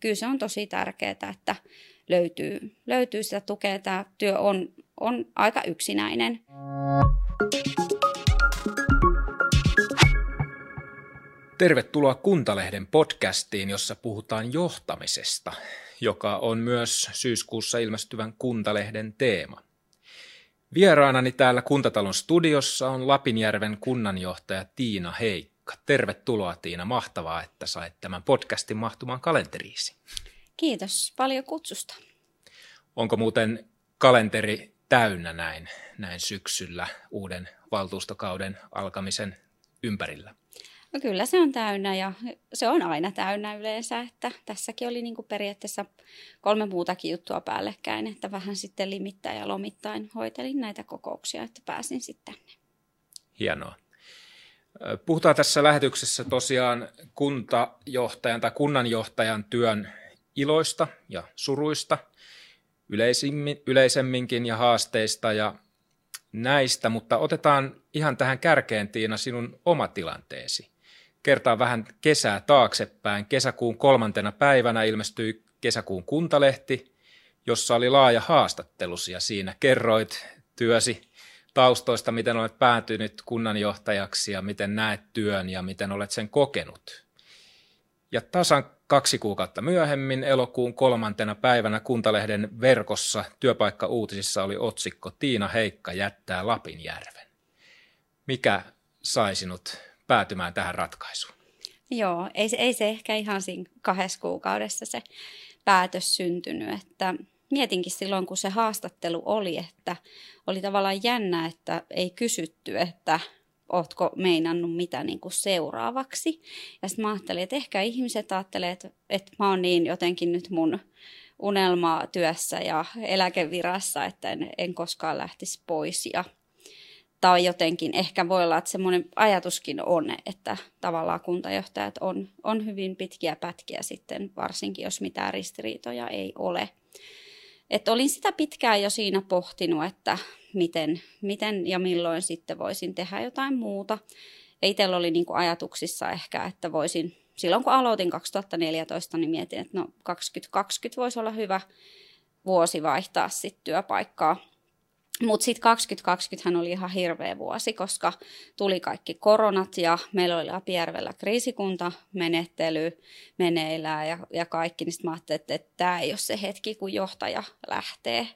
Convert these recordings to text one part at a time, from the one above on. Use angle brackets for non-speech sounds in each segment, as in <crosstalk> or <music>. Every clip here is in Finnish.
kyllä se on tosi tärkeää, että löytyy, löytyy sitä tukea. Tämä työ on, on aika yksinäinen. Tervetuloa Kuntalehden podcastiin, jossa puhutaan johtamisesta, joka on myös syyskuussa ilmestyvän Kuntalehden teema. Vieraanani täällä Kuntatalon studiossa on Lapinjärven kunnanjohtaja Tiina Heikka. Tervetuloa Tiina, mahtavaa, että sait tämän podcastin mahtumaan kalenteriisi. Kiitos paljon kutsusta. Onko muuten kalenteri täynnä näin, näin syksyllä uuden valtuustokauden alkamisen ympärillä? No kyllä se on täynnä ja se on aina täynnä yleensä, että tässäkin oli niin kuin periaatteessa kolme muutakin juttua päällekkäin, että vähän sitten limittäin ja lomittain hoitelin näitä kokouksia, että pääsin sitten tänne. Hienoa. Puhutaan tässä lähetyksessä tosiaan kuntajohtajan tai kunnanjohtajan työn iloista ja suruista, yleisemminkin ja haasteista ja näistä, mutta otetaan ihan tähän kärkeen Tiina sinun oma tilanteesi kertaa vähän kesää taaksepäin. Kesäkuun kolmantena päivänä ilmestyi kesäkuun kuntalehti, jossa oli laaja haastattelusi ja siinä kerroit työsi taustoista, miten olet päätynyt kunnanjohtajaksi ja miten näet työn ja miten olet sen kokenut. Ja tasan kaksi kuukautta myöhemmin, elokuun kolmantena päivänä Kuntalehden verkossa työpaikka-uutisissa oli otsikko Tiina Heikka jättää Lapinjärven. Mikä sai sinut päätymään tähän ratkaisuun? Joo, ei, ei se ehkä ihan siinä kahdessa kuukaudessa se päätös syntynyt, että mietinkin silloin, kun se haastattelu oli, että oli tavallaan jännä, että ei kysytty, että ootko meinannut mitä niin kuin seuraavaksi. Ja sitten mä ajattelin, että ehkä ihmiset ajattelee, että, että mä oon niin jotenkin nyt mun unelmaa työssä ja eläkevirassa, että en, en koskaan lähtisi pois. Ja tai jotenkin ehkä voi olla, että semmoinen ajatuskin on, että tavallaan kuntajohtajat on, on hyvin pitkiä pätkiä sitten, varsinkin jos mitään ristiriitoja ei ole. Et olin sitä pitkään jo siinä pohtinut, että miten, miten ja milloin sitten voisin tehdä jotain muuta. Itsellä oli niin kuin ajatuksissa ehkä, että voisin, silloin kun aloitin 2014, niin mietin, että no 2020 voisi olla hyvä vuosi vaihtaa sitten työpaikkaa mutta sitten 2020 oli ihan hirveä vuosi, koska tuli kaikki koronat ja meillä oli Lapijärvellä kriisikuntamenettely meneillään ja, ja kaikki. Niin mä ajattelin, että, tämä ei ole se hetki, kun johtaja lähtee.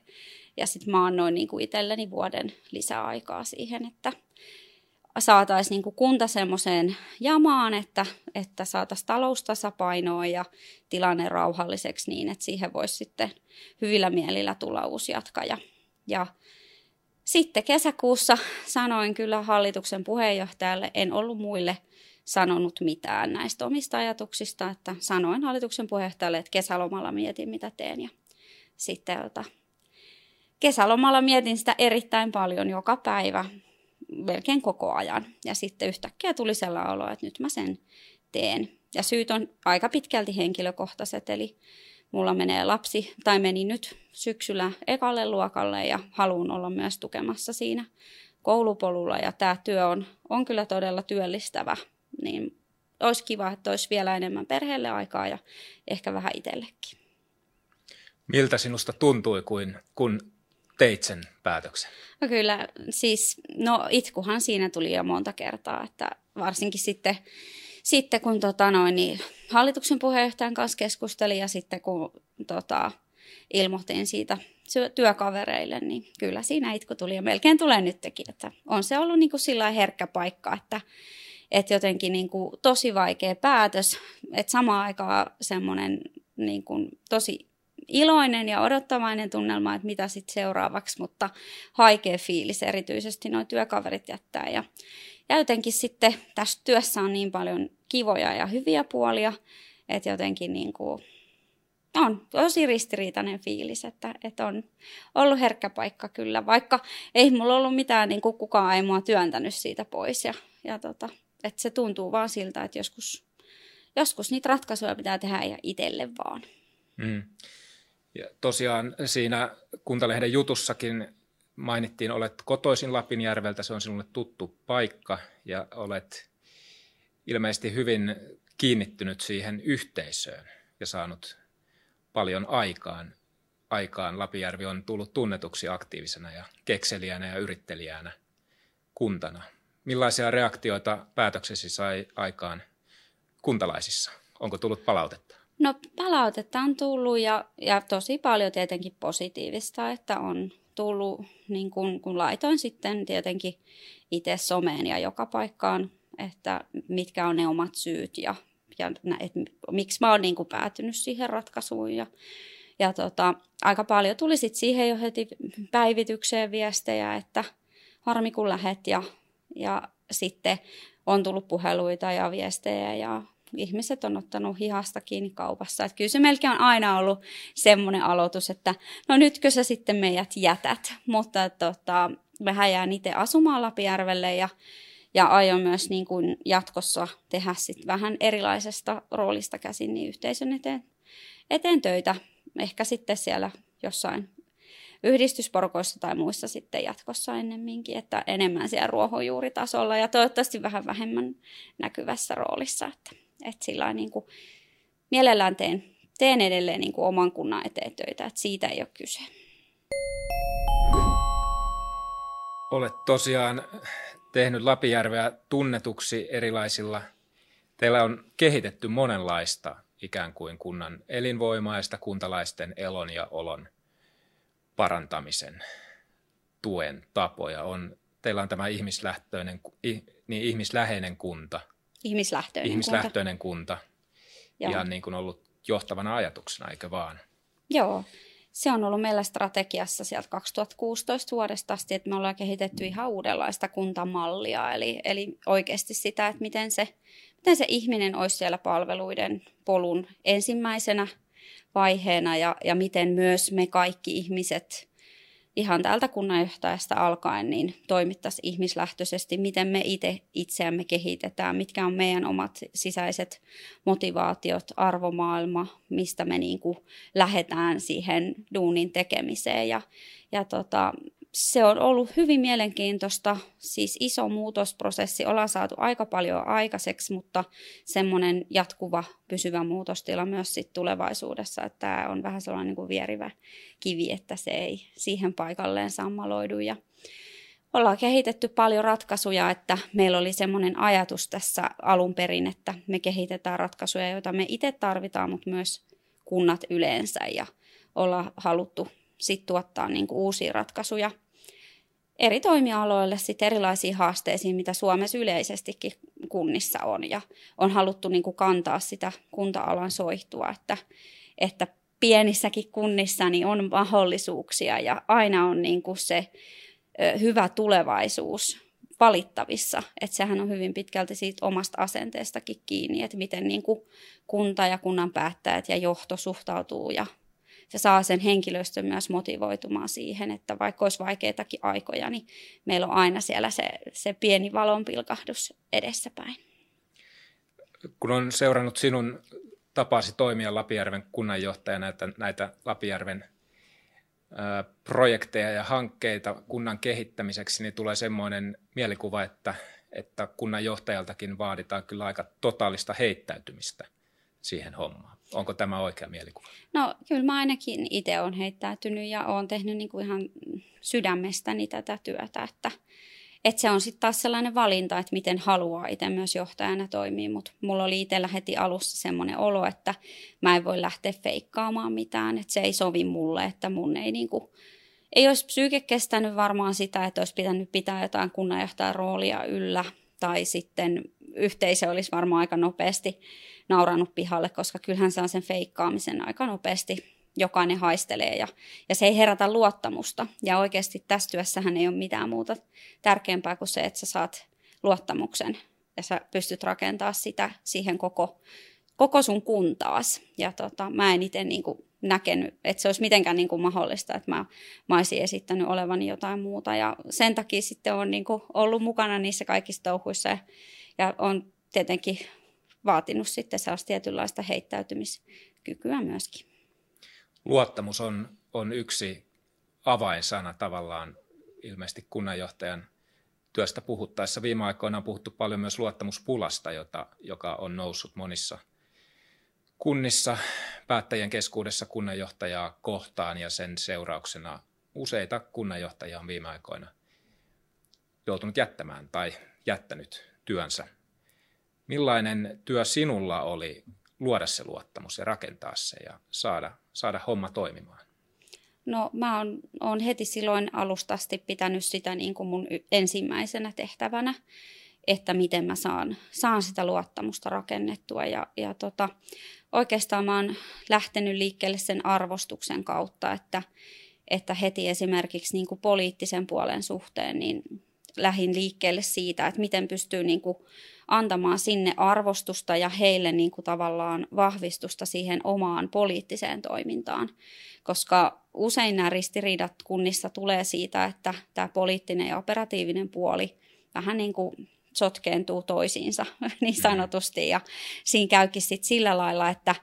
Ja sitten mä annoin niin kuin itselleni vuoden lisäaikaa siihen, että saataisiin niin kuin kunta semmoiseen jamaan, että, että saataisiin taloustasapainoa ja tilanne rauhalliseksi niin, että siihen voisi sitten hyvillä mielillä tulla uusi jatkaja. Ja sitten kesäkuussa sanoin kyllä hallituksen puheenjohtajalle, en ollut muille sanonut mitään näistä omista ajatuksista, että sanoin hallituksen puheenjohtajalle, että kesälomalla mietin mitä teen ja sitten kesälomalla mietin sitä erittäin paljon joka päivä, melkein koko ajan. Ja sitten yhtäkkiä tuli sellainen olo, että nyt mä sen teen. Ja syyt on aika pitkälti henkilökohtaiset, eli mulla menee lapsi, tai meni nyt syksyllä ekalle luokalle ja haluan olla myös tukemassa siinä koulupolulla. Ja tämä työ on, on kyllä todella työllistävä, niin olisi kiva, että olisi vielä enemmän perheelle aikaa ja ehkä vähän itsellekin. Miltä sinusta tuntui, kun, kun teit sen päätöksen? No kyllä, siis no itkuhan siinä tuli jo monta kertaa, että varsinkin sitten sitten kun tota noin, niin hallituksen puheenjohtajan kanssa keskustelin ja sitten kun tota, ilmoitin siitä työkavereille, niin kyllä siinä itku tuli ja melkein tulee nytkin. Että on se ollut niin kuin sillä herkkä paikka, että, että jotenkin niin kuin tosi vaikea päätös, että samaan aikaan semmoinen niin kuin tosi iloinen ja odottavainen tunnelma, että mitä sitten seuraavaksi, mutta haikea fiilis erityisesti noin työkaverit jättää. Ja ja jotenkin sitten tässä työssä on niin paljon kivoja ja hyviä puolia, että jotenkin niin kuin on tosi ristiriitainen fiilis, että, että on ollut herkkä paikka kyllä, vaikka ei mulla ollut mitään, niin kuin kukaan ei mua työntänyt siitä pois. Ja, ja tota, että se tuntuu vaan siltä, että joskus, joskus niitä ratkaisuja pitää tehdä ja itselle vaan. Mm. Ja tosiaan siinä Kuntalehden jutussakin mainittiin, olet kotoisin Lapinjärveltä, se on sinulle tuttu paikka ja olet ilmeisesti hyvin kiinnittynyt siihen yhteisöön ja saanut paljon aikaan. aikaan. Lapijärvi on tullut tunnetuksi aktiivisena ja kekseliänä ja yrittelijänä kuntana. Millaisia reaktioita päätöksesi sai aikaan kuntalaisissa? Onko tullut palautetta? No palautetta on tullut ja, ja tosi paljon tietenkin positiivista, että on tullut, niin kun, kun laitoin sitten tietenkin itse someen ja joka paikkaan, että mitkä on ne omat syyt ja, ja et, miksi mä oon niin päätynyt siihen ratkaisuun. Ja, ja tota, aika paljon tuli sitten siihen jo heti päivitykseen viestejä, että harmi kun lähet ja, ja sitten on tullut puheluita ja viestejä ja ihmiset on ottanut hihasta kiinni kaupassa. Että kyllä se melkein on aina ollut semmoinen aloitus, että no nytkö sä sitten meidät jätät. Mutta tota, vähän jään itse asumaan Lapijärvelle ja, ja aion myös niin kuin jatkossa tehdä sit vähän erilaisesta roolista käsin niin yhteisön eteen, eteen töitä. Ehkä sitten siellä jossain yhdistysporkoissa tai muissa sitten jatkossa ennemminkin, että enemmän siellä ruohonjuuritasolla ja toivottavasti vähän vähemmän näkyvässä roolissa. Että että sillä niin kuin, mielellään teen, teen edelleen niin kuin oman kunnan eteen töitä, että siitä ei ole kyse. Olet tosiaan tehnyt Lapijärveä tunnetuksi erilaisilla. Teillä on kehitetty monenlaista ikään kuin kunnan elinvoimaista kuntalaisten elon ja olon parantamisen tuen tapoja. On, teillä on tämä ihmislähtöinen, niin ihmisläheinen kunta – Ihmislähtöinen, ihmislähtöinen kunta. kunta. Ihan niin kuin ollut johtavana ajatuksena, eikö vaan? Joo, se on ollut meillä strategiassa sieltä 2016 vuodesta asti, että me ollaan kehitetty ihan uudenlaista kuntamallia, eli, eli oikeasti sitä, että miten se, miten se ihminen olisi siellä palveluiden polun ensimmäisenä vaiheena ja, ja miten myös me kaikki ihmiset ihan täältä kunnanjohtajasta alkaen niin toimittaisiin ihmislähtöisesti, miten me itse itseämme kehitetään, mitkä on meidän omat sisäiset motivaatiot, arvomaailma, mistä me niin kuin lähdetään siihen duunin tekemiseen. Ja, ja tota, se on ollut hyvin mielenkiintoista, siis iso muutosprosessi, ollaan saatu aika paljon aikaiseksi, mutta semmoinen jatkuva pysyvä muutostila myös sit tulevaisuudessa, että tämä on vähän sellainen niin kuin vierivä kivi, että se ei siihen paikalleen sammaloidu. Ja ollaan kehitetty paljon ratkaisuja, että meillä oli semmoinen ajatus tässä alun perin, että me kehitetään ratkaisuja, joita me itse tarvitaan, mutta myös kunnat yleensä. Ja ollaan haluttu sitten tuottaa niin uusia ratkaisuja eri toimialoille sit erilaisiin haasteisiin, mitä Suomessa yleisestikin kunnissa on. Ja on haluttu niin kuin kantaa sitä kunta-alan soihtua, että, että pienissäkin kunnissa niin on mahdollisuuksia ja aina on niin kuin se hyvä tulevaisuus valittavissa. Että sehän on hyvin pitkälti siitä omasta asenteestakin kiinni, että miten niin kuin kunta ja kunnan päättäjät ja johto suhtautuu ja se saa sen henkilöstön myös motivoitumaan siihen, että vaikka olisi vaikeitakin aikoja, niin meillä on aina siellä se, se pieni valonpilkahdus edessäpäin. Kun on seurannut sinun tapasi toimia Lapijärven kunnanjohtajana, että näitä Lapijärven projekteja ja hankkeita kunnan kehittämiseksi, niin tulee semmoinen mielikuva, että, että kunnanjohtajaltakin vaaditaan kyllä aika totaalista heittäytymistä siihen hommaan. Onko tämä oikea mielikuva? No kyllä mä ainakin itse olen heittäytynyt ja olen tehnyt niin kuin ihan sydämestäni tätä työtä, että, että se on sitten taas sellainen valinta, että miten haluaa itse myös johtajana toimia, mutta mulla oli itsellä heti alussa semmoinen olo, että mä en voi lähteä feikkaamaan mitään, että se ei sovi mulle, että mun ei niin kuin, ei olisi psyyke kestänyt varmaan sitä, että olisi pitänyt pitää jotain kunnanjohtajan roolia yllä tai sitten yhteisö olisi varmaan aika nopeasti nauranut pihalle, koska kyllähän se on sen feikkaamisen aika nopeasti jokainen haistelee ja, ja se ei herätä luottamusta. Ja oikeasti tässä työssähän ei ole mitään muuta tärkeämpää kuin se, että sä saat luottamuksen ja sä pystyt rakentamaan sitä siihen koko, koko sun kuntaas. Ja tota, mä en itse niin näkenyt, että se olisi mitenkään niin kuin mahdollista, että mä, mä olisin esittänyt olevani jotain muuta. Ja sen takia sitten on niin ollut mukana niissä kaikissa touhuissa ja, ja on tietenkin vaatinut sitten sellaista tietynlaista heittäytymiskykyä myöskin. Luottamus on, on yksi avainsana tavallaan ilmeisesti kunnanjohtajan työstä puhuttaessa. Viime aikoina on puhuttu paljon myös luottamuspulasta, jota, joka on noussut monissa kunnissa päättäjien keskuudessa kunnanjohtajaa kohtaan ja sen seurauksena useita kunnanjohtajia on viime aikoina joutunut jättämään tai jättänyt työnsä. Millainen työ sinulla oli luoda se luottamus ja rakentaa se ja saada, saada homma toimimaan? No mä oon, oon heti silloin alustasti pitänyt sitä niin kuin mun ensimmäisenä tehtävänä, että miten mä saan, saan sitä luottamusta rakennettua. Ja, ja tota, oikeastaan mä oon lähtenyt liikkeelle sen arvostuksen kautta, että, että heti esimerkiksi niin kuin poliittisen puolen suhteen niin lähin liikkeelle siitä, että miten pystyy niin kuin antamaan sinne arvostusta ja heille niin kuin tavallaan vahvistusta siihen omaan poliittiseen toimintaan. Koska usein nämä ristiriidat kunnissa tulee siitä, että tämä poliittinen ja operatiivinen puoli vähän niin kuin sotkeentuu toisiinsa <laughs> niin sanotusti. Ja siinä käykin sitten sillä lailla, että,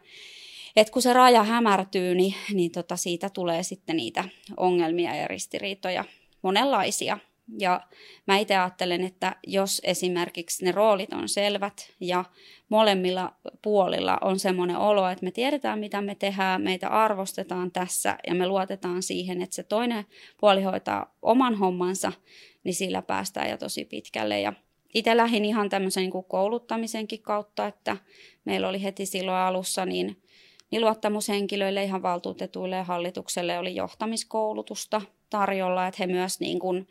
että kun se raja hämärtyy, niin, niin tota siitä tulee sitten niitä ongelmia ja ristiriitoja monenlaisia. Ja mä itse ajattelen, että jos esimerkiksi ne roolit on selvät ja molemmilla puolilla on semmoinen olo, että me tiedetään mitä me tehdään, meitä arvostetaan tässä ja me luotetaan siihen, että se toinen puoli hoitaa oman hommansa, niin sillä päästään jo tosi pitkälle. Ja itse lähdin ihan tämmöisen niin kouluttamisenkin kautta, että meillä oli heti silloin alussa niin, niin luottamushenkilöille, ihan valtuutetuille ja hallitukselle oli johtamiskoulutusta tarjolla, että he myös niin kuin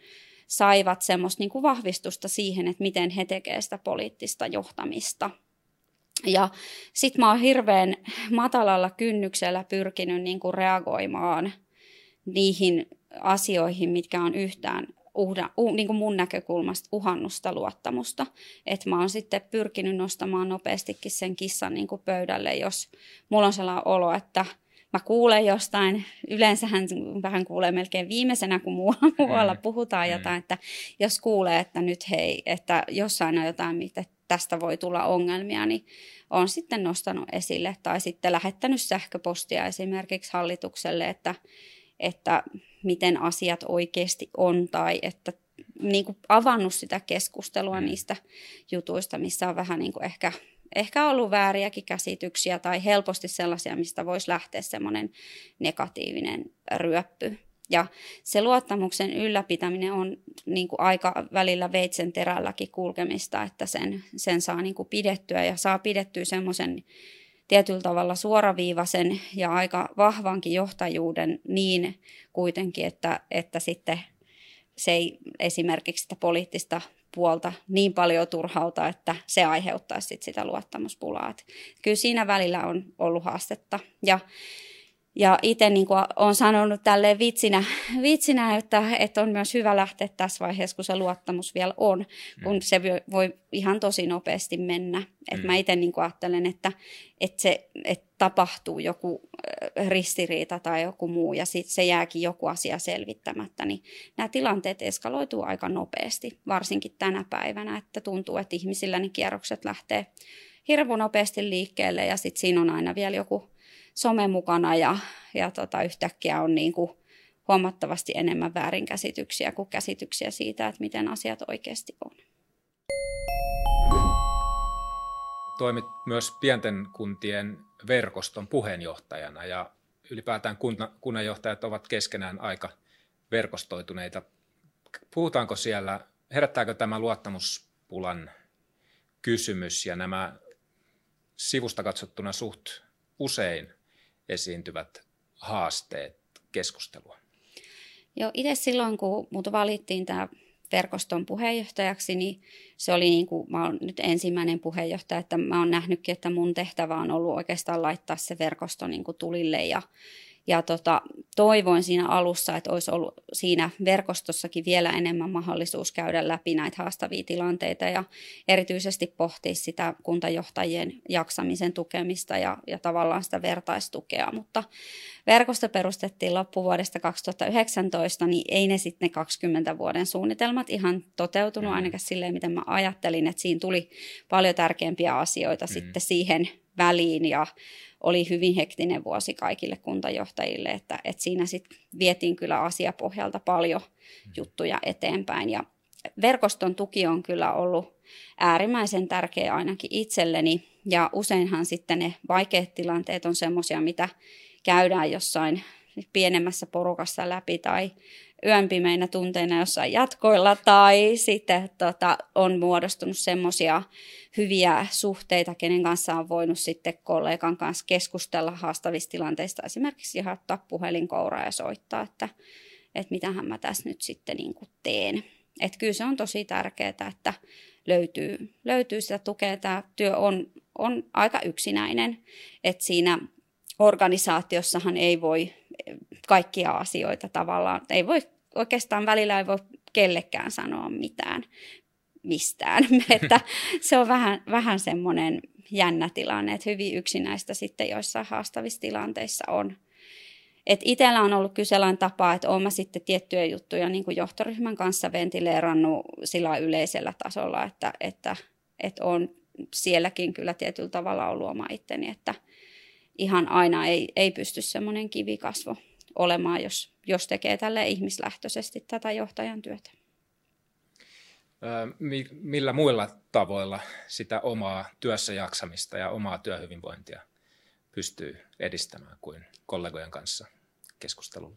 saivat semmoista niin kuin vahvistusta siihen, että miten he tekevät sitä poliittista johtamista. Ja sitten mä oon hirveän matalalla kynnyksellä pyrkinyt niin kuin reagoimaan niihin asioihin, mitkä on yhtään uhda, uh, niin kuin mun näkökulmasta uhannusta luottamusta. Että mä oon sitten pyrkinyt nostamaan nopeastikin sen kissan niin kuin pöydälle, jos mulla on sellainen olo, että mä kuulen jostain, yleensähän vähän kuulee melkein viimeisenä, kun <laughs> muualla mm. puhutaan mm. jotain, että jos kuulee, että nyt hei, että jossain on jotain, mitä tästä voi tulla ongelmia, niin on sitten nostanut esille tai sitten lähettänyt sähköpostia esimerkiksi hallitukselle, että, että miten asiat oikeasti on tai että niin kuin avannut sitä keskustelua mm. niistä jutuista, missä on vähän niin kuin ehkä, ehkä ollut vääriäkin käsityksiä tai helposti sellaisia, mistä voisi lähteä semmoinen negatiivinen ryöppy. Ja se luottamuksen ylläpitäminen on niin kuin aika välillä veitsen terälläkin kulkemista, että sen, sen saa niin kuin pidettyä ja saa pidettyä semmoisen tietyllä tavalla suoraviivaisen ja aika vahvankin johtajuuden niin kuitenkin, että, että sitten se ei esimerkiksi sitä poliittista puolta niin paljon turhauta, että se aiheuttaa sit sitä luottamuspulaa. kyllä siinä välillä on ollut haastetta. Ja ja itse niin olen sanonut tälleen vitsinä, <laughs> vitsinä että, että on myös hyvä lähteä tässä vaiheessa, kun se luottamus vielä on, kun mm. se voi ihan tosi nopeasti mennä. Et mm. Mä itse niin ajattelen, että, että se että tapahtuu joku ristiriita tai joku muu ja sitten se jääkin joku asia selvittämättä, niin nämä tilanteet eskaloituu aika nopeasti, varsinkin tänä päivänä, että tuntuu, että ihmisillä ne kierrokset lähtee hirveän nopeasti liikkeelle ja sitten siinä on aina vielä joku some mukana ja, ja tota, yhtäkkiä on niin kuin huomattavasti enemmän väärinkäsityksiä kuin käsityksiä siitä, että miten asiat oikeasti on. Toimit myös pienten kuntien verkoston puheenjohtajana ja ylipäätään kunna, kunnanjohtajat ovat keskenään aika verkostoituneita. Puhutaanko siellä, herättääkö tämä luottamuspulan kysymys ja nämä sivusta katsottuna suht usein esiintyvät haasteet keskustelua? Joo, itse silloin, kun mut valittiin tämä verkoston puheenjohtajaksi, niin se oli niin kuin, mä olen nyt ensimmäinen puheenjohtaja, että mä oon nähnytkin, että mun tehtävä on ollut oikeastaan laittaa se verkosto niin kuin tulille ja ja tota, toivoin siinä alussa, että olisi ollut siinä verkostossakin vielä enemmän mahdollisuus käydä läpi näitä haastavia tilanteita ja erityisesti pohtia sitä kuntajohtajien jaksamisen tukemista ja, ja tavallaan sitä vertaistukea. Mutta verkosto perustettiin loppuvuodesta 2019, niin ei ne sitten ne 20 vuoden suunnitelmat ihan toteutunut, mm. ainakaan silleen, miten mä ajattelin, että siinä tuli paljon tärkeämpiä asioita mm. sitten siihen väliin ja oli hyvin hektinen vuosi kaikille kuntajohtajille, että, että siinä sitten vietiin kyllä asiapohjalta paljon juttuja eteenpäin ja verkoston tuki on kyllä ollut äärimmäisen tärkeä ainakin itselleni. Ja useinhan sitten ne vaikeat tilanteet on semmoisia, mitä käydään jossain pienemmässä porukassa läpi tai yön pimeinä tunteina jossain jatkoilla tai sitten tota, on muodostunut semmoisia hyviä suhteita, kenen kanssa on voinut sitten kollegan kanssa keskustella haastavista tilanteista, esimerkiksi ihan ottaa puhelinkouraa ja soittaa, että, että mitähän mä tässä nyt sitten niin kuin teen. Että kyllä se on tosi tärkeää, että löytyy, löytyy sitä tukea. Tämä työ on, on aika yksinäinen, että siinä organisaatiossahan ei voi kaikkia asioita tavallaan, ei voi oikeastaan välillä ei voi kellekään sanoa mitään mistään. <laughs> että se on vähän, vähän semmoinen jännä tilanne, että hyvin yksinäistä sitten joissain haastavissa tilanteissa on. Et itsellä on ollut kyselän tapa, että olen sitten tiettyjä juttuja niin kuin johtoryhmän kanssa ventileerannut sillä yleisellä tasolla, että, että, että on sielläkin kyllä tietyllä tavalla ollut oma itteni, että ihan aina ei, ei pysty semmoinen kivikasvo olemaan, jos, jos tekee tälle ihmislähtöisesti tätä johtajan työtä. Millä muilla tavoilla sitä omaa työssä jaksamista ja omaa työhyvinvointia pystyy edistämään kuin kollegojen kanssa keskustelulla?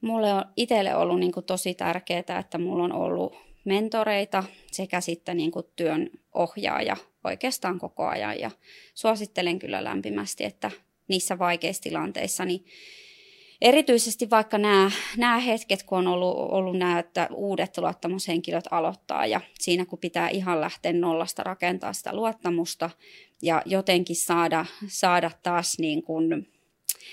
Mulle on itselle ollut niin kuin tosi tärkeää, että mulla on ollut mentoreita sekä sitten niin kuin työn ohjaaja oikeastaan koko ajan. Ja suosittelen kyllä lämpimästi, että niissä vaikeissa tilanteissa niin erityisesti vaikka nämä, nämä hetket, kun on ollut, ollut nämä, että uudet luottamushenkilöt aloittaa ja siinä kun pitää ihan lähteä nollasta rakentaa sitä luottamusta ja jotenkin saada, saada taas niin kuin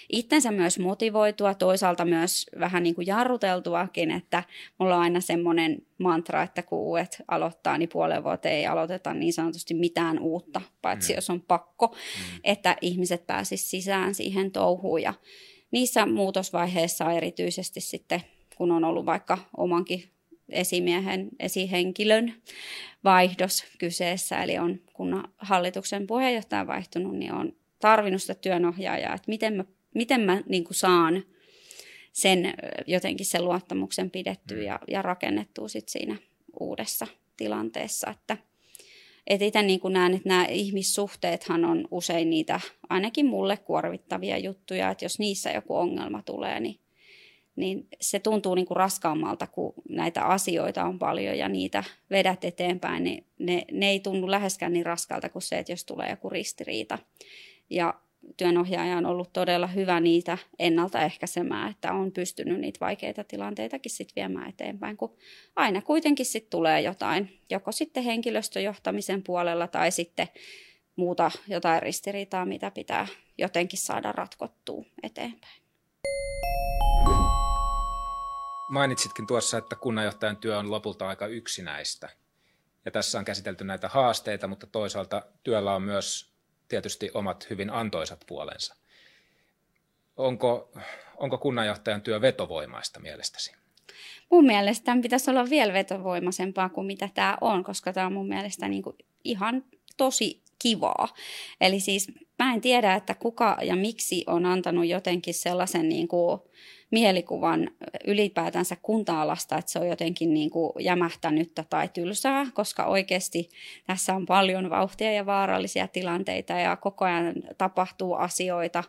itsensä myös motivoitua, toisaalta myös vähän niin kuin jarruteltuakin, että mulla on aina semmoinen mantra, että kun uudet aloittaa, niin puolen vuoteen ei aloiteta niin sanotusti mitään uutta, paitsi mm. jos on pakko, mm. että ihmiset pääsisivät sisään siihen touhuun ja niissä muutosvaiheissa erityisesti sitten, kun on ollut vaikka omankin esimiehen, esihenkilön vaihdos kyseessä, eli on, kun hallituksen puheenjohtaja vaihtunut, niin on tarvinnut sitä työnohjaajaa, että miten mä, miten mä niin kuin saan sen jotenkin sen luottamuksen pidettyä mm. ja, ja rakennettua sit siinä uudessa tilanteessa, että et itse niin kuin näen, että nämä ihmissuhteethan on usein niitä ainakin mulle kuorvittavia juttuja, että jos niissä joku ongelma tulee, niin, niin se tuntuu niin kuin raskaammalta, kun näitä asioita on paljon ja niitä vedät eteenpäin, niin ne, ne ei tunnu läheskään niin raskalta kuin se, että jos tulee joku ristiriita. Ja työnohjaaja on ollut todella hyvä niitä ennaltaehkäisemään, että on pystynyt niitä vaikeita tilanteitakin sitten viemään eteenpäin, kun aina kuitenkin sitten tulee jotain, joko sitten henkilöstöjohtamisen puolella tai sitten muuta jotain ristiriitaa, mitä pitää jotenkin saada ratkottua eteenpäin. Mainitsitkin tuossa, että kunnanjohtajan työ on lopulta aika yksinäistä. Ja tässä on käsitelty näitä haasteita, mutta toisaalta työllä on myös tietysti omat hyvin antoisat puolensa. Onko, onko kunnanjohtajan työ vetovoimaista mielestäsi? Mun mielestä tämän pitäisi olla vielä vetovoimaisempaa kuin mitä tämä on, koska tämä on mun mielestä niin kuin ihan tosi kivaa. Eli siis mä en tiedä, että kuka ja miksi on antanut jotenkin sellaisen niin kuin mielikuvan ylipäätänsä kunta-alasta, että se on jotenkin niin kuin jämähtänyttä tai tylsää, koska oikeasti tässä on paljon vauhtia ja vaarallisia tilanteita ja koko ajan tapahtuu asioita.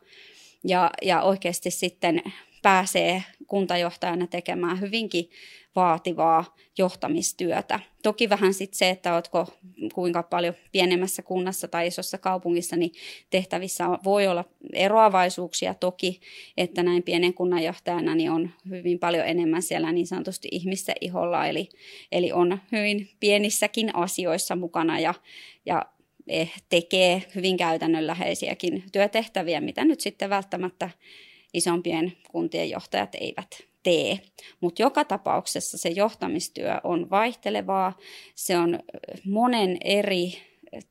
Ja, ja oikeasti sitten pääsee kuntajohtajana tekemään hyvinkin vaativaa johtamistyötä. Toki vähän sitten se, että oletko kuinka paljon pienemmässä kunnassa tai isossa kaupungissa, niin tehtävissä voi olla eroavaisuuksia toki, että näin pienen kunnanjohtajana niin on hyvin paljon enemmän siellä niin sanotusti ihmisten iholla, eli, eli on hyvin pienissäkin asioissa mukana ja, ja eh, tekee hyvin käytännönläheisiäkin työtehtäviä, mitä nyt sitten välttämättä isompien kuntien johtajat eivät tee. Mutta joka tapauksessa se johtamistyö on vaihtelevaa, se on monen eri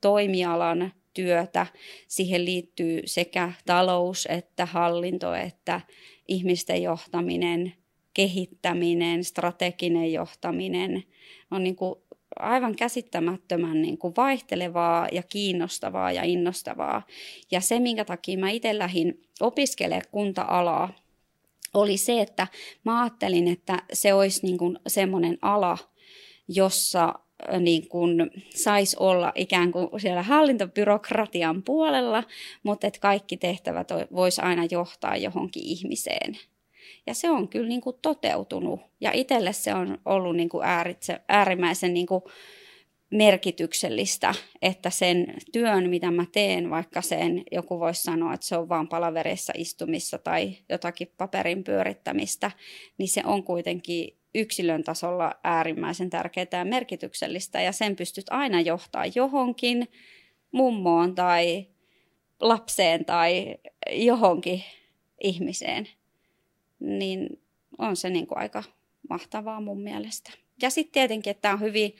toimialan työtä. Siihen liittyy sekä talous että hallinto että ihmisten johtaminen, kehittäminen, strateginen johtaminen. On niin kuin aivan käsittämättömän niin kuin vaihtelevaa ja kiinnostavaa ja innostavaa. Ja se, minkä takia mä itse lähdin opiskelemaan kunta-alaa, oli se, että mä ajattelin, että se olisi niin kuin semmoinen ala, jossa niin kuin saisi olla ikään kuin siellä hallintobyrokratian puolella, mutta että kaikki tehtävät voisi aina johtaa johonkin ihmiseen. Ja se on kyllä niin kuin toteutunut. Ja itselle se on ollut niin kuin ääritse, äärimmäisen niin kuin merkityksellistä, että sen työn, mitä mä teen, vaikka sen joku voisi sanoa, että se on vaan palaverissa istumissa tai jotakin paperin pyörittämistä, niin se on kuitenkin yksilön tasolla äärimmäisen tärkeää ja merkityksellistä ja sen pystyt aina johtaa johonkin mummoon tai lapseen tai johonkin ihmiseen, niin on se niin kuin aika mahtavaa mun mielestä. Ja sitten tietenkin, että tämä on hyvin,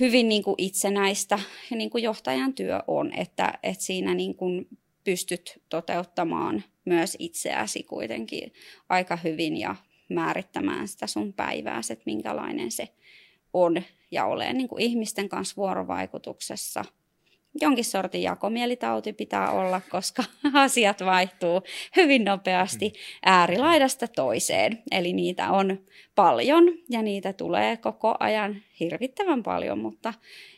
hyvin niin kuin itsenäistä ja niin kuin johtajan työ on, että, että siinä niin kuin pystyt toteuttamaan myös itseäsi kuitenkin aika hyvin ja määrittämään sitä sun päivää, että minkälainen se on ja ole niin kuin ihmisten kanssa vuorovaikutuksessa. Jonkin sortin jakomielitauti pitää olla, koska <laughs> asiat vaihtuu hyvin nopeasti äärilaidasta toiseen. Eli niitä on paljon ja niitä tulee koko ajan hirvittävän paljon, mutta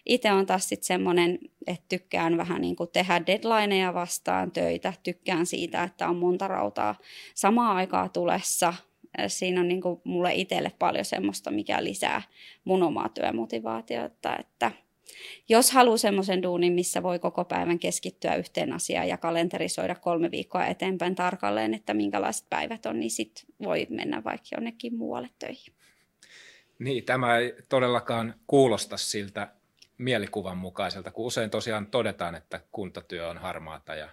itse on taas sitten semmoinen, että tykkään vähän niin kuin tehdä deadlineja vastaan töitä. Tykkään siitä, että on monta rautaa samaa aikaa tulessa – siinä on niin kuin mulle itselle paljon semmoista, mikä lisää mun omaa työmotivaatiota, että jos haluaa semmoisen duunin, missä voi koko päivän keskittyä yhteen asiaan ja kalenterisoida kolme viikkoa eteenpäin tarkalleen, että minkälaiset päivät on, niin sit voi mennä vaikka jonnekin muualle töihin. Niin, tämä ei todellakaan kuulosta siltä mielikuvan mukaiselta, kun usein tosiaan todetaan, että kuntatyö on harmaata ja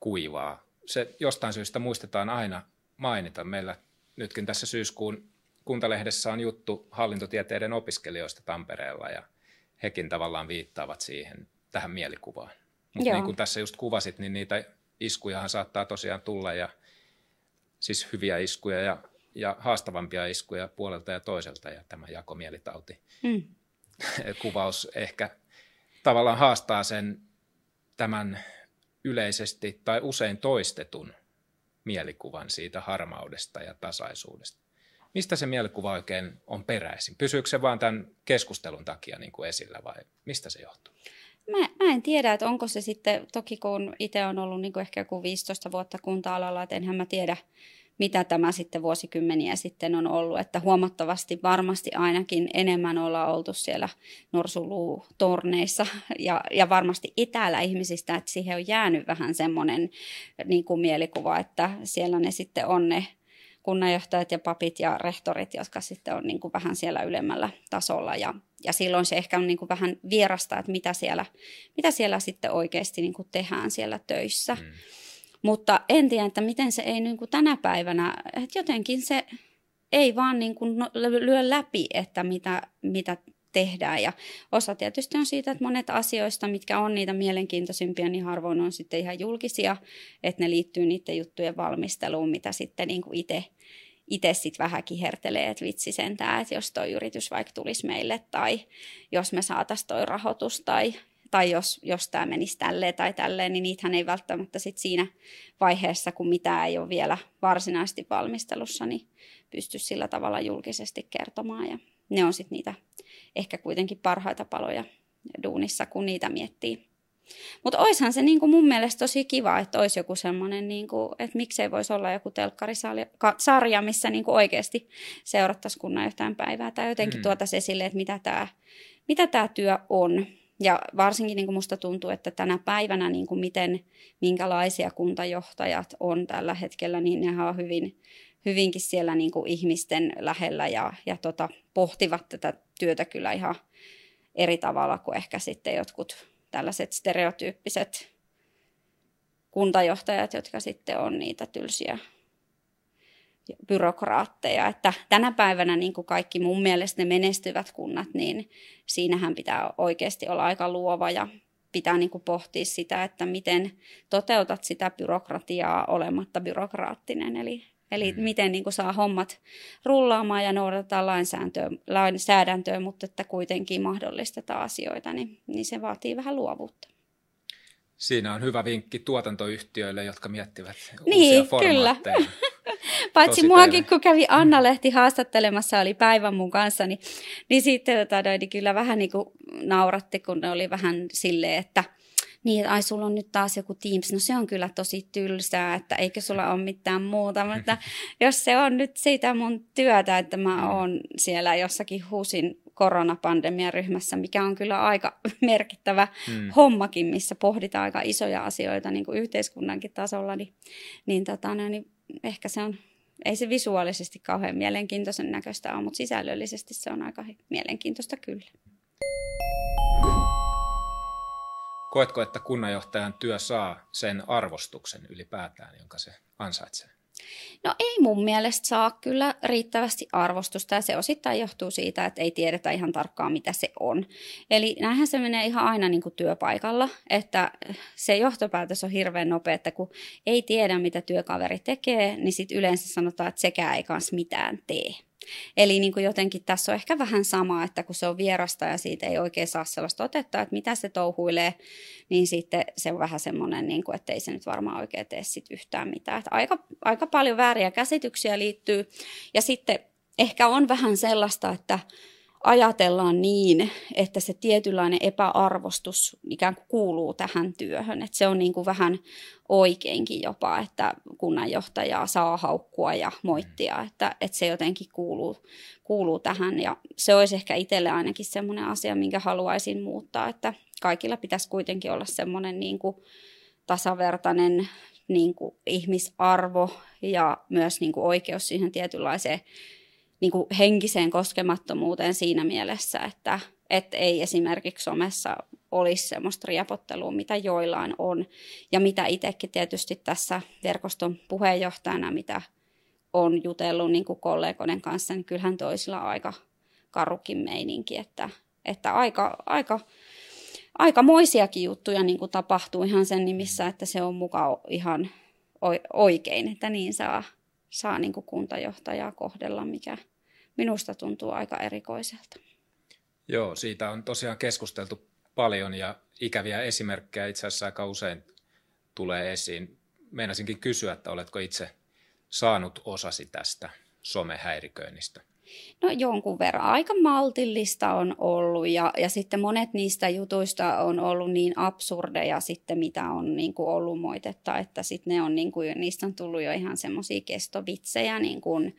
kuivaa. Se jostain syystä muistetaan aina mainita. Meillä nytkin tässä syyskuun kuntalehdessä on juttu hallintotieteiden opiskelijoista Tampereella ja hekin tavallaan viittaavat siihen tähän mielikuvaan. Mutta niin kuin tässä just kuvasit, niin niitä iskujahan saattaa tosiaan tulla ja siis hyviä iskuja ja, ja haastavampia iskuja puolelta ja toiselta ja tämä jakomielitauti mm. <laughs> kuvaus ehkä tavallaan haastaa sen tämän yleisesti tai usein toistetun mielikuvan siitä harmaudesta ja tasaisuudesta. Mistä se mielikuva oikein on peräisin? Pysyykö se vaan tämän keskustelun takia niin kuin esillä vai mistä se johtuu? Mä, mä en tiedä, että onko se sitten, toki kun itse on ollut niin kuin ehkä joku 15 vuotta kunta-alalla, että enhän mä tiedä, mitä tämä sitten vuosikymmeniä sitten on ollut, että huomattavasti varmasti ainakin enemmän ollaan oltu siellä norsulutorneissa <laughs> ja, ja varmasti itäällä ihmisistä, että siihen on jäänyt vähän semmoinen niin kuin mielikuva, että siellä ne sitten on ne kunnanjohtajat ja papit ja rehtorit, jotka sitten on niin kuin vähän siellä ylemmällä tasolla ja, ja silloin se ehkä on niin kuin vähän vierasta, että mitä siellä, mitä siellä sitten oikeasti niin kuin tehdään siellä töissä. Mm. Mutta en tiedä, että miten se ei niin kuin tänä päivänä, että jotenkin se ei vaan niin kuin no, lyö läpi, että mitä, mitä tehdään. Ja osa tietysti on siitä, että monet asioista, mitkä on niitä mielenkiintoisimpia, niin harvoin on sitten ihan julkisia, että ne liittyy niiden juttujen valmisteluun, mitä sitten niin kuin itse itse sitten vähän kihertelee, että vitsi sentään, että jos toi yritys vaikka tulisi meille tai jos me saataisiin toi rahoitus tai tai jos, jos tämä menisi tälleen tai tälleen, niin niitähän ei välttämättä sit siinä vaiheessa, kun mitään ei ole vielä varsinaisesti valmistelussa, niin pysty sillä tavalla julkisesti kertomaan. Ja ne on sitten niitä ehkä kuitenkin parhaita paloja duunissa, kun niitä miettii. Mutta oishan se niinku mun mielestä tosi kiva, että olisi joku semmoinen, niinku, että miksei voisi olla joku telkkarisarja, missä niinku oikeasti seurattaisiin kunnan yhtään päivää tai jotenkin mm. tuotaisiin esille, että mitä tämä mitä tää työ on. Ja varsinkin niin kuin musta tuntuu, että tänä päivänä niin kuin miten, minkälaisia kuntajohtajat on tällä hetkellä, niin ne on hyvin, hyvinkin siellä niin kuin ihmisten lähellä ja, ja tota, pohtivat tätä työtä kyllä ihan eri tavalla kuin ehkä sitten jotkut tällaiset stereotyyppiset kuntajohtajat, jotka sitten on niitä tylsiä byrokraatteja. Että tänä päivänä niin kuin kaikki mun mielestä ne menestyvät kunnat, niin siinähän pitää oikeasti olla aika luova ja pitää niin kuin pohtia sitä, että miten toteutat sitä byrokratiaa olematta byrokraattinen. Eli, eli mm. miten niin kuin saa hommat rullaamaan ja noudatetaan lainsäädäntöä, lainsäädäntöä, mutta että kuitenkin mahdollistetaan asioita, niin, niin se vaatii vähän luovuutta. Siinä on hyvä vinkki tuotantoyhtiöille, jotka miettivät niin, uusia formaatteja. Kyllä. <laughs> Paitsi muakin, kun kävi Anna Lehti haastattelemassa, oli päivän mun kanssa, niin, niin sitten tota, niin kyllä vähän niin kuin nauratti, kun ne oli vähän silleen, että – niin, että ai sulla on nyt taas joku Teams, no se on kyllä tosi tylsää, että eikö sulla ole mitään muuta, mutta <laughs> jos se on nyt siitä mun työtä, että mä mm. oon siellä jossakin HUSin koronapandemian ryhmässä, mikä on kyllä aika <laughs> merkittävä hmm. hommakin, missä pohditaan aika isoja asioita niin kuin yhteiskunnankin tasolla, niin, niin, tota, no, niin ehkä se on, ei se visuaalisesti kauhean mielenkiintoisen näköistä ole, mutta sisällöllisesti se on aika mielenkiintoista kyllä. Koetko, että kunnanjohtajan työ saa sen arvostuksen ylipäätään, jonka se ansaitsee? No ei mun mielestä saa kyllä riittävästi arvostusta ja se osittain johtuu siitä, että ei tiedetä ihan tarkkaan mitä se on. Eli näinhän se menee ihan aina niin kuin työpaikalla, että se johtopäätös on hirveän nopea, että kun ei tiedä mitä työkaveri tekee, niin sitten yleensä sanotaan, että sekään ei kanssa mitään tee. Eli niin kuin jotenkin tässä on ehkä vähän sama, että kun se on vierasta ja siitä ei oikein saa sellaista otetta, että mitä se touhuilee, niin sitten se on vähän semmoinen, niin kuin, että ei se nyt varmaan oikein tee sit yhtään mitään. Että aika, aika paljon vääriä käsityksiä liittyy. Ja sitten ehkä on vähän sellaista, että ajatellaan niin, että se tietynlainen epäarvostus ikään kuin kuuluu tähän työhön. Että se on niin kuin vähän oikeinkin jopa, että kunnanjohtajaa saa haukkua ja moittia, että, että se jotenkin kuuluu, kuuluu tähän. Ja se olisi ehkä itselle ainakin semmoinen asia, minkä haluaisin muuttaa, että kaikilla pitäisi kuitenkin olla semmoinen niin kuin tasavertainen niin kuin ihmisarvo ja myös niin kuin oikeus siihen tietynlaiseen niin kuin henkiseen koskemattomuuteen siinä mielessä, että, että ei esimerkiksi somessa olisi semmoista riapottelua, mitä joillain on. Ja mitä itsekin tietysti tässä verkoston puheenjohtajana, mitä on jutellut niin kuin kollegoiden kanssa, niin kyllähän toisilla aika karukin meininki, että, että aika, aika, aika moisiakin juttuja niin kuin tapahtuu ihan sen nimissä, että se on mukaan ihan oikein, että niin saa, saa niin kuin kuntajohtajaa kohdella, mikä minusta tuntuu aika erikoiselta. Joo, siitä on tosiaan keskusteltu paljon ja ikäviä esimerkkejä itse asiassa aika usein tulee esiin. Meinasinkin kysyä, että oletko itse saanut osasi tästä somehäiriköinnistä? No jonkun verran. Aika maltillista on ollut ja, ja sitten monet niistä jutuista on ollut niin absurdeja sitten, mitä on niin kuin ollut moitetta, että sitten ne on niin kuin, niistä on tullut jo ihan semmoisia kestovitsejä, niin kuin,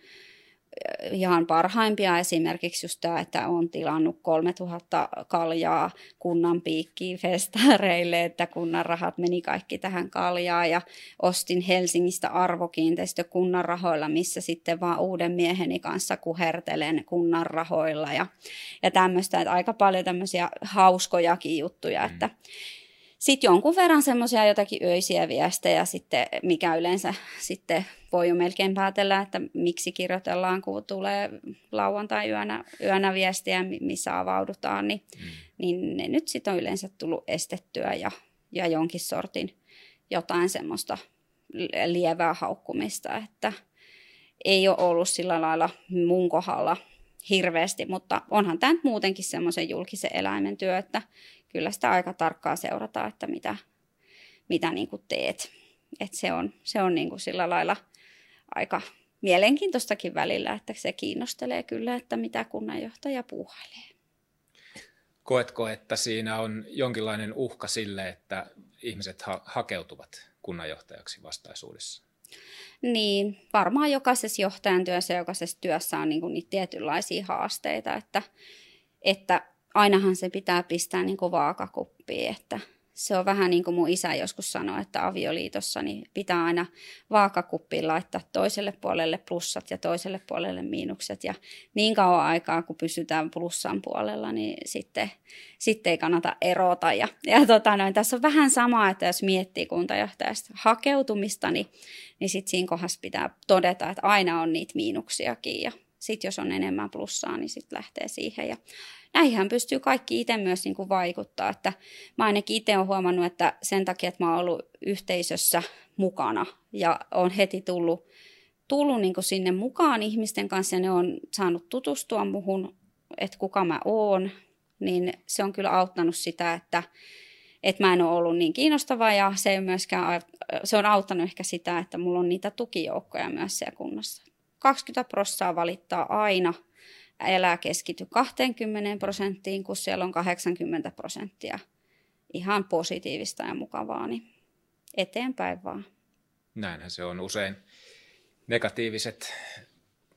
ihan parhaimpia. Esimerkiksi just tämä, että on tilannut 3000 kaljaa kunnan piikkiin festareille, että kunnan rahat meni kaikki tähän kaljaan. Ja ostin Helsingistä arvokiinteistö kunnan rahoilla, missä sitten vaan uuden mieheni kanssa kuhertelen kunnan rahoilla. Ja, ja tämmöistä, että aika paljon tämmöisiä hauskojakin juttuja, mm. että sitten jonkun verran semmoisia jotakin öisiä viestejä, sitten, mikä yleensä sitten voi jo melkein päätellä, että miksi kirjoitellaan, kun tulee lauantai-yönä yönä viestiä, missä avaudutaan, niin, mm. niin ne nyt sitten on yleensä tullut estettyä ja, ja jonkin sortin jotain semmoista lievää haukkumista, että ei ole ollut sillä lailla mun kohdalla hirveästi, mutta onhan tämä muutenkin semmoisen julkisen eläimen työ, että kyllä sitä aika tarkkaa seurata, että mitä, mitä niin kuin teet. Et se on, se on niin kuin sillä lailla aika mielenkiintoistakin välillä, että se kiinnostelee kyllä, että mitä kunnanjohtaja puuhailee. Koetko, että siinä on jonkinlainen uhka sille, että ihmiset ha- hakeutuvat kunnanjohtajaksi vastaisuudessa? Niin, varmaan jokaisessa johtajan työssä ja jokaisessa työssä on niin kuin niitä tietynlaisia haasteita, että, että ainahan se pitää pistää niin kuin vaakakuppiin, että se on vähän niin kuin mun isä joskus sanoi, että avioliitossa niin pitää aina vaakakuppiin laittaa toiselle puolelle plussat ja toiselle puolelle miinukset. Ja niin kauan aikaa, kun pysytään plussan puolella, niin sitten, sitten ei kannata erota. Ja, ja tota noin, tässä on vähän sama, että jos miettii kuntajohtajasta hakeutumista, niin, niin sitten siinä kohdassa pitää todeta, että aina on niitä miinuksiakin. Ja sitten jos on enemmän plussaa, niin sitten lähtee siihen. Ja näihin pystyy kaikki itse myös niin kuin vaikuttaa. Että mä ainakin itse olen huomannut, että sen takia, että mä oon ollut yhteisössä mukana ja on heti tullut, tullut niin kuin sinne mukaan ihmisten kanssa ja ne on saanut tutustua muhun, että kuka mä oon, niin se on kyllä auttanut sitä, että, että mä en ole ollut niin kiinnostava ja se, myöskään, se on auttanut ehkä sitä, että mulla on niitä tukijoukkoja myös siellä kunnassa. 20 prosenttia valittaa aina, elää keskity 20 prosenttiin, kun siellä on 80 prosenttia ihan positiivista ja mukavaa, niin eteenpäin vaan. Näinhän se on usein. Negatiiviset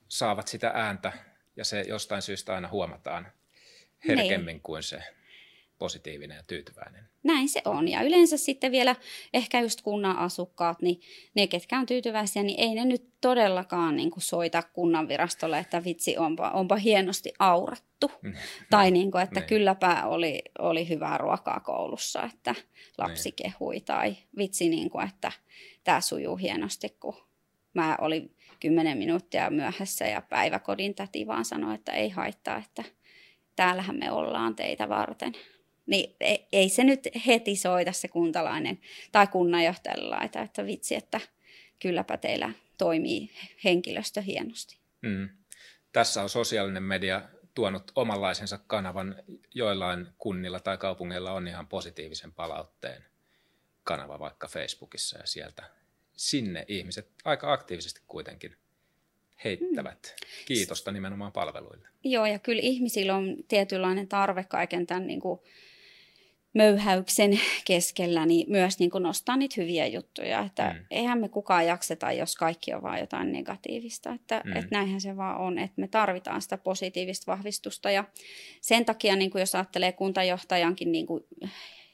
saavat sitä ääntä ja se jostain syystä aina huomataan herkemmin niin. kuin se positiivinen ja tyytyväinen. Näin se on. Ja yleensä sitten vielä ehkä just kunnan asukkaat, niin ne, ketkä on tyytyväisiä, niin ei ne nyt todellakaan niin kuin soita kunnanvirastolle, että vitsi, onpa, onpa hienosti aurattu. Mm. tai niin kuin, että niin. kylläpä oli, oli hyvää ruokaa koulussa, että lapsi niin. kehui. Tai vitsi, niin kuin, että tämä sujuu hienosti, kun mä olin kymmenen minuuttia myöhässä ja päiväkodin täti vaan sanoi, että ei haittaa, että täällähän me ollaan teitä varten. Niin ei se nyt heti soita se kuntalainen tai kunnanjohtajalle laita, että vitsi, että kylläpä teillä toimii henkilöstö hienosti. Mm. Tässä on sosiaalinen media tuonut omanlaisensa kanavan. Joillain kunnilla tai kaupungeilla on ihan positiivisen palautteen kanava vaikka Facebookissa ja sieltä sinne ihmiset aika aktiivisesti kuitenkin heittävät mm. kiitosta nimenomaan palveluille. Joo, ja kyllä ihmisillä on tietynlainen tarve kaiken tämän niin kuin möyhäyksen keskellä niin myös niin kuin nostaa niitä hyviä juttuja. Että mm. eihän me kukaan jakseta, jos kaikki on vain jotain negatiivista. Että, mm. että näinhän se vaan on, että me tarvitaan sitä positiivista vahvistusta. Ja sen takia, niin kuin jos ajattelee kuntajohtajankin niin kuin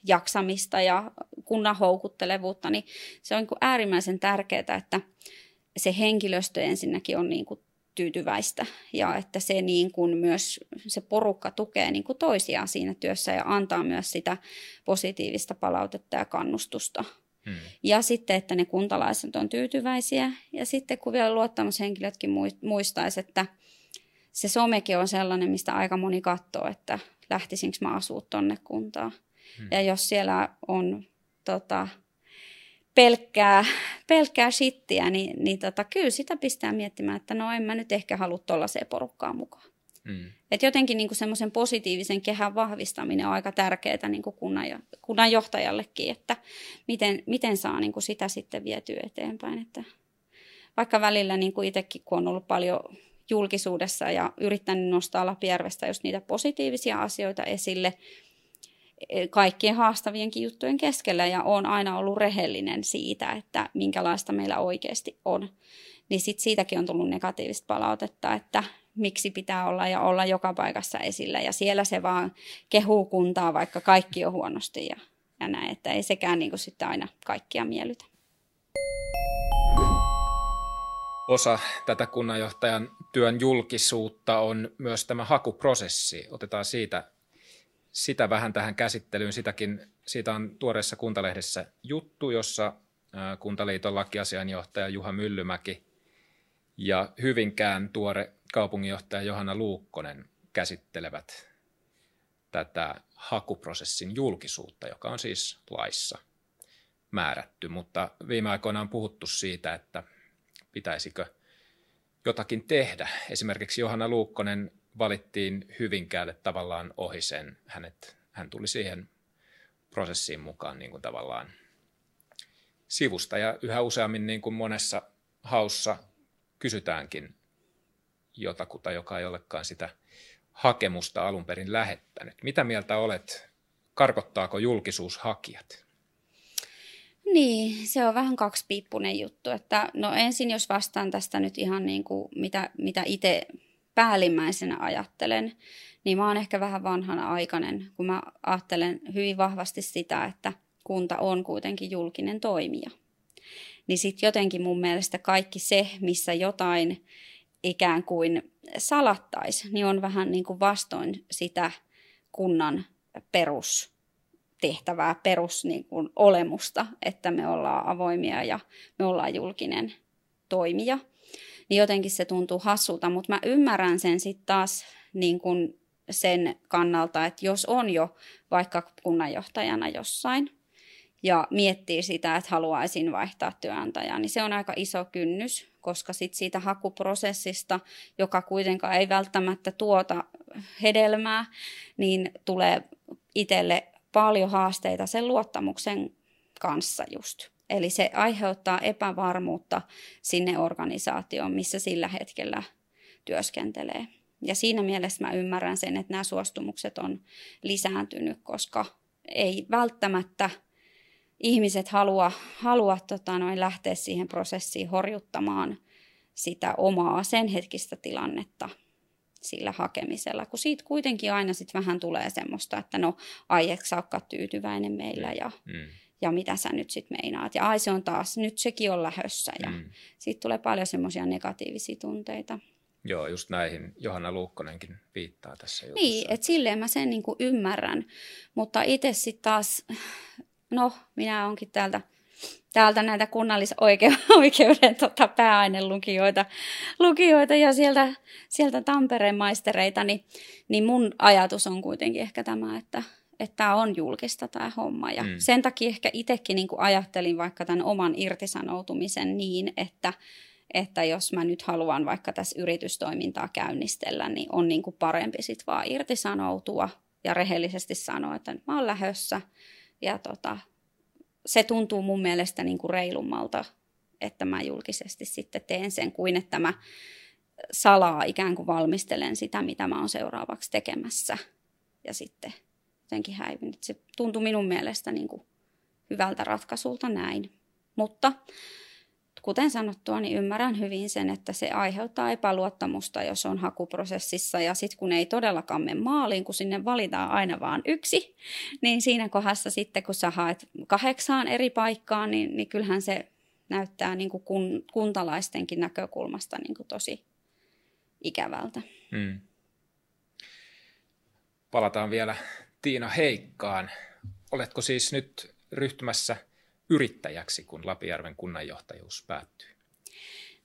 jaksamista ja kunnan houkuttelevuutta, niin se on niin kuin äärimmäisen tärkeää, että se henkilöstö ensinnäkin on niin kuin tyytyväistä ja että se niin kuin myös se porukka tukee niin kuin toisiaan siinä työssä ja antaa myös sitä positiivista palautetta ja kannustusta. Hmm. Ja sitten, että ne kuntalaiset on tyytyväisiä ja sitten kun vielä luottamushenkilötkin muistaisi, että se somekin on sellainen, mistä aika moni katsoo, että lähtisinkö mä asua tonne kuntaan. Hmm. Ja jos siellä on tota, pelkkää, pelkkää shittiä, niin, niin tota, kyllä sitä pistää miettimään, että no en mä nyt ehkä halua tuollaiseen porukkaan mukaan. Mm. Et jotenkin niin semmoisen positiivisen kehän vahvistaminen on aika tärkeää niin kunnan, kunnan johtajallekin, että miten, miten saa niin sitä sitten vietyä eteenpäin. Että vaikka välillä niin itsekin, kun on ollut paljon julkisuudessa ja yrittänyt nostaa Lapijärvestä just niitä positiivisia asioita esille, kaikkien haastavienkin juttujen keskellä ja on aina ollut rehellinen siitä, että minkälaista meillä oikeasti on. Niin sit siitäkin on tullut negatiivista palautetta, että miksi pitää olla ja olla joka paikassa esillä ja siellä se vaan kehuu kuntaa, vaikka kaikki on huonosti ja, ja näin, että ei sekään niin kuin sitten aina kaikkia miellytä. Osa tätä kunnanjohtajan työn julkisuutta on myös tämä hakuprosessi. Otetaan siitä sitä vähän tähän käsittelyyn. Sitäkin, siitä on tuoreessa kuntalehdessä juttu, jossa Kuntaliiton lakiasianjohtaja Juha Myllymäki ja Hyvinkään tuore kaupunginjohtaja Johanna Luukkonen käsittelevät tätä hakuprosessin julkisuutta, joka on siis laissa määrätty, mutta viime aikoina on puhuttu siitä, että pitäisikö jotakin tehdä. Esimerkiksi Johanna Luukkonen valittiin Hyvinkäälle tavallaan ohi sen. Hänet, hän tuli siihen prosessiin mukaan niin kuin tavallaan sivusta. Ja yhä useammin niin kuin monessa haussa kysytäänkin jotakuta, joka ei olekaan sitä hakemusta alun perin lähettänyt. Mitä mieltä olet? Karkottaako julkisuus hakijat? Niin, se on vähän kaksipiippunen juttu. Että, no ensin jos vastaan tästä nyt ihan niin kuin mitä, mitä itse päällimmäisenä ajattelen, niin mä oon ehkä vähän vanhana aikainen, kun mä ajattelen hyvin vahvasti sitä, että kunta on kuitenkin julkinen toimija. Niin sitten jotenkin mun mielestä kaikki se, missä jotain ikään kuin salattaisi, niin on vähän niin kuin vastoin sitä kunnan perustehtävää, perus niin kuin olemusta, että me ollaan avoimia ja me ollaan julkinen toimija niin jotenkin se tuntuu hassulta, mutta mä ymmärrän sen sitten taas niin kuin sen kannalta, että jos on jo vaikka kunnanjohtajana jossain ja miettii sitä, että haluaisin vaihtaa työnantajaa, niin se on aika iso kynnys, koska sit siitä hakuprosessista, joka kuitenkaan ei välttämättä tuota hedelmää, niin tulee itselle paljon haasteita sen luottamuksen kanssa just. Eli se aiheuttaa epävarmuutta sinne organisaatioon, missä sillä hetkellä työskentelee. Ja siinä mielessä mä ymmärrän sen, että nämä suostumukset on lisääntynyt, koska ei välttämättä ihmiset halua, halua tota noin, lähteä siihen prosessiin horjuttamaan sitä omaa sen hetkistä tilannetta sillä hakemisella, kun siitä kuitenkin aina sitten vähän tulee semmoista, että no ai et tyytyväinen meillä ja, mm. Ja mitä sä nyt sitten meinaat. Ja ai se on taas, nyt sekin on lähössä ja mm. siitä tulee paljon semmoisia negatiivisia tunteita. Joo, just näihin Johanna Luukkonenkin viittaa tässä jutussa. Niin, että silleen mä sen niinku ymmärrän, mutta itse sitten taas, no minä onkin täältä – täältä näitä kunnallisoikeuden <laughs> tota, pääainelukijoita lukijoita ja sieltä, sieltä Tampereen maistereita, niin, niin mun ajatus on kuitenkin ehkä tämä, että että tämä on julkista tämä homma. Ja mm. sen takia ehkä itsekin niin ajattelin vaikka tämän oman irtisanoutumisen niin, että, että jos mä nyt haluan vaikka tässä yritystoimintaa käynnistellä, niin on niin kuin parempi sitten vaan irtisanoutua ja rehellisesti sanoa, että mä oon lähössä ja tota, se tuntuu mun mielestä niin kuin reilummalta, että mä julkisesti sitten teen sen, kuin että mä salaa ikään kuin valmistelen sitä, mitä mä oon seuraavaksi tekemässä. Ja sitten jotenkin häivyn. Se tuntuu minun mielestä niin kuin hyvältä ratkaisulta näin. Mutta kuten sanottua, niin ymmärrän hyvin sen, että se aiheuttaa epäluottamusta, jos on hakuprosessissa. Ja sitten kun ei todellakaan mene maaliin, kun sinne valitaan aina vain yksi, niin siinä kohdassa sitten, kun sä haet kahdeksaan eri paikkaan, niin, niin kyllähän se näyttää niin kuin kun, kuntalaistenkin näkökulmasta niin kuin tosi ikävältä. Hmm. Palataan vielä Tiina Heikkaan. Oletko siis nyt ryhtymässä – yrittäjäksi, kun Lapijärven kunnanjohtajuus päättyy?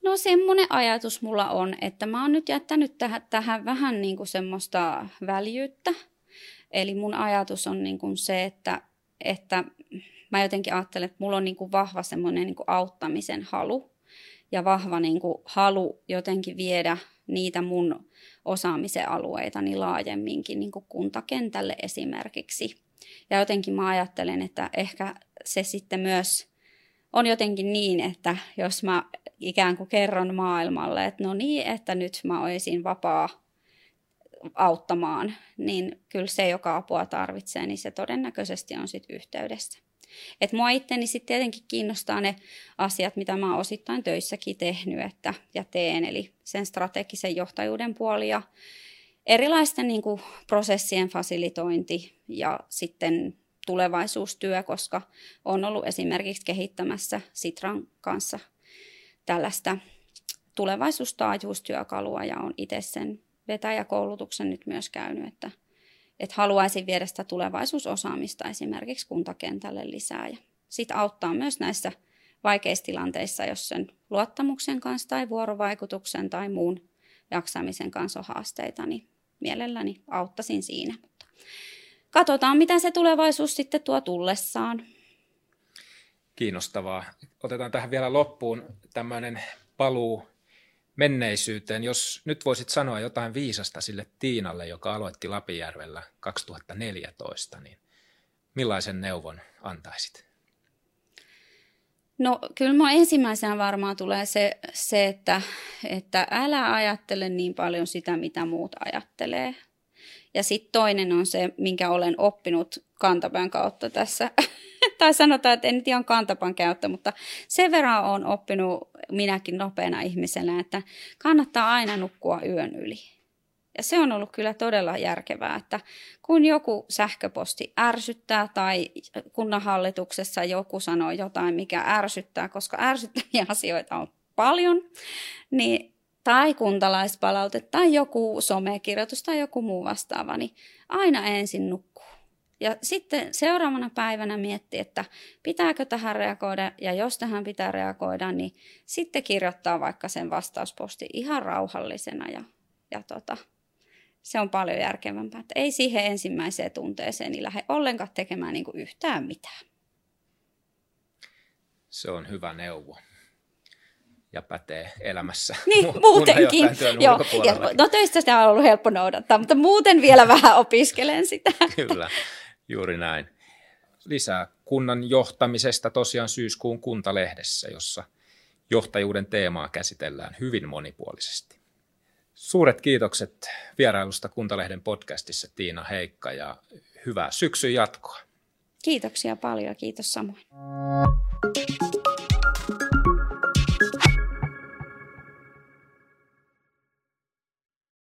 No semmoinen ajatus mulla on, että mä oon nyt jättänyt tähän, tähän vähän niin kuin semmoista väljyyttä. Eli mun ajatus on niin kuin se, että, että mä jotenkin ajattelen, että mulla on niin kuin vahva semmoinen niin kuin auttamisen halu ja vahva niin kuin halu jotenkin viedä niitä mun osaamisen alueita niin laajemminkin niin kuin kuntakentälle esimerkiksi. Ja jotenkin mä ajattelen, että ehkä se sitten myös on jotenkin niin, että jos mä ikään kuin kerron maailmalle, että no niin, että nyt mä olisin vapaa auttamaan, niin kyllä se, joka apua tarvitsee, niin se todennäköisesti on sitten yhteydessä. Et mua itteni sitten tietenkin kiinnostaa ne asiat, mitä mä oon osittain töissäkin tehnyt että, ja teen, eli sen strategisen johtajuuden puoli ja erilaisten niin kuin, prosessien fasilitointi ja sitten tulevaisuustyö, koska on ollut esimerkiksi kehittämässä Sitran kanssa tällaista tulevaisuustaajuustyökalua ja on itse sen vetäjäkoulutuksen nyt myös käynyt, että, että haluaisin viedä sitä tulevaisuusosaamista esimerkiksi kuntakentälle lisää ja sitten auttaa myös näissä vaikeissa tilanteissa, jos sen luottamuksen kanssa tai vuorovaikutuksen tai muun jaksamisen kanssa on haasteita, niin mielelläni auttaisin siinä. Mutta katsotaan, mitä se tulevaisuus sitten tuo tullessaan. Kiinnostavaa. Otetaan tähän vielä loppuun tämmöinen paluu menneisyyteen. Jos nyt voisit sanoa jotain viisasta sille Tiinalle, joka aloitti Lapijärvellä 2014, niin millaisen neuvon antaisit? No kyllä minua ensimmäisenä varmaan tulee se, se että, että älä ajattele niin paljon sitä, mitä muut ajattelee. Ja sitten toinen on se, minkä olen oppinut kantapään kautta tässä. <laughs> tai sanotaan, että en nyt ihan kantapään käyttä, mutta sen verran olen oppinut minäkin nopeana ihmisenä, että kannattaa aina nukkua yön yli. Ja se on ollut kyllä todella järkevää, että kun joku sähköposti ärsyttää tai kunnanhallituksessa joku sanoo jotain, mikä ärsyttää, koska ärsyttäviä <laughs> asioita on paljon, niin tai kuntalaispalaute tai joku somekirjoitus tai joku muu vastaava, niin aina ensin nukkuu. Ja sitten seuraavana päivänä miettii, että pitääkö tähän reagoida ja jos tähän pitää reagoida, niin sitten kirjoittaa vaikka sen vastausposti ihan rauhallisena ja, ja tota, se on paljon järkevämpää. Että ei siihen ensimmäiseen tunteeseen niin lähde ollenkaan tekemään niin kuin yhtään mitään. Se on hyvä neuvo ja pätee elämässä. Niin, mu- muutenkin. Joo, ja, no töistä sitä on ollut helppo noudattaa, mutta muuten vielä vähän opiskelen sitä. <laughs> Kyllä. Juuri näin. Lisää kunnan johtamisesta tosiaan syyskuun kuntalehdessä, jossa johtajuuden teemaa käsitellään hyvin monipuolisesti. Suuret kiitokset vierailusta Kuntalehden podcastissa Tiina Heikka ja hyvää syksyn jatkoa. Kiitoksia paljon, kiitos samoin.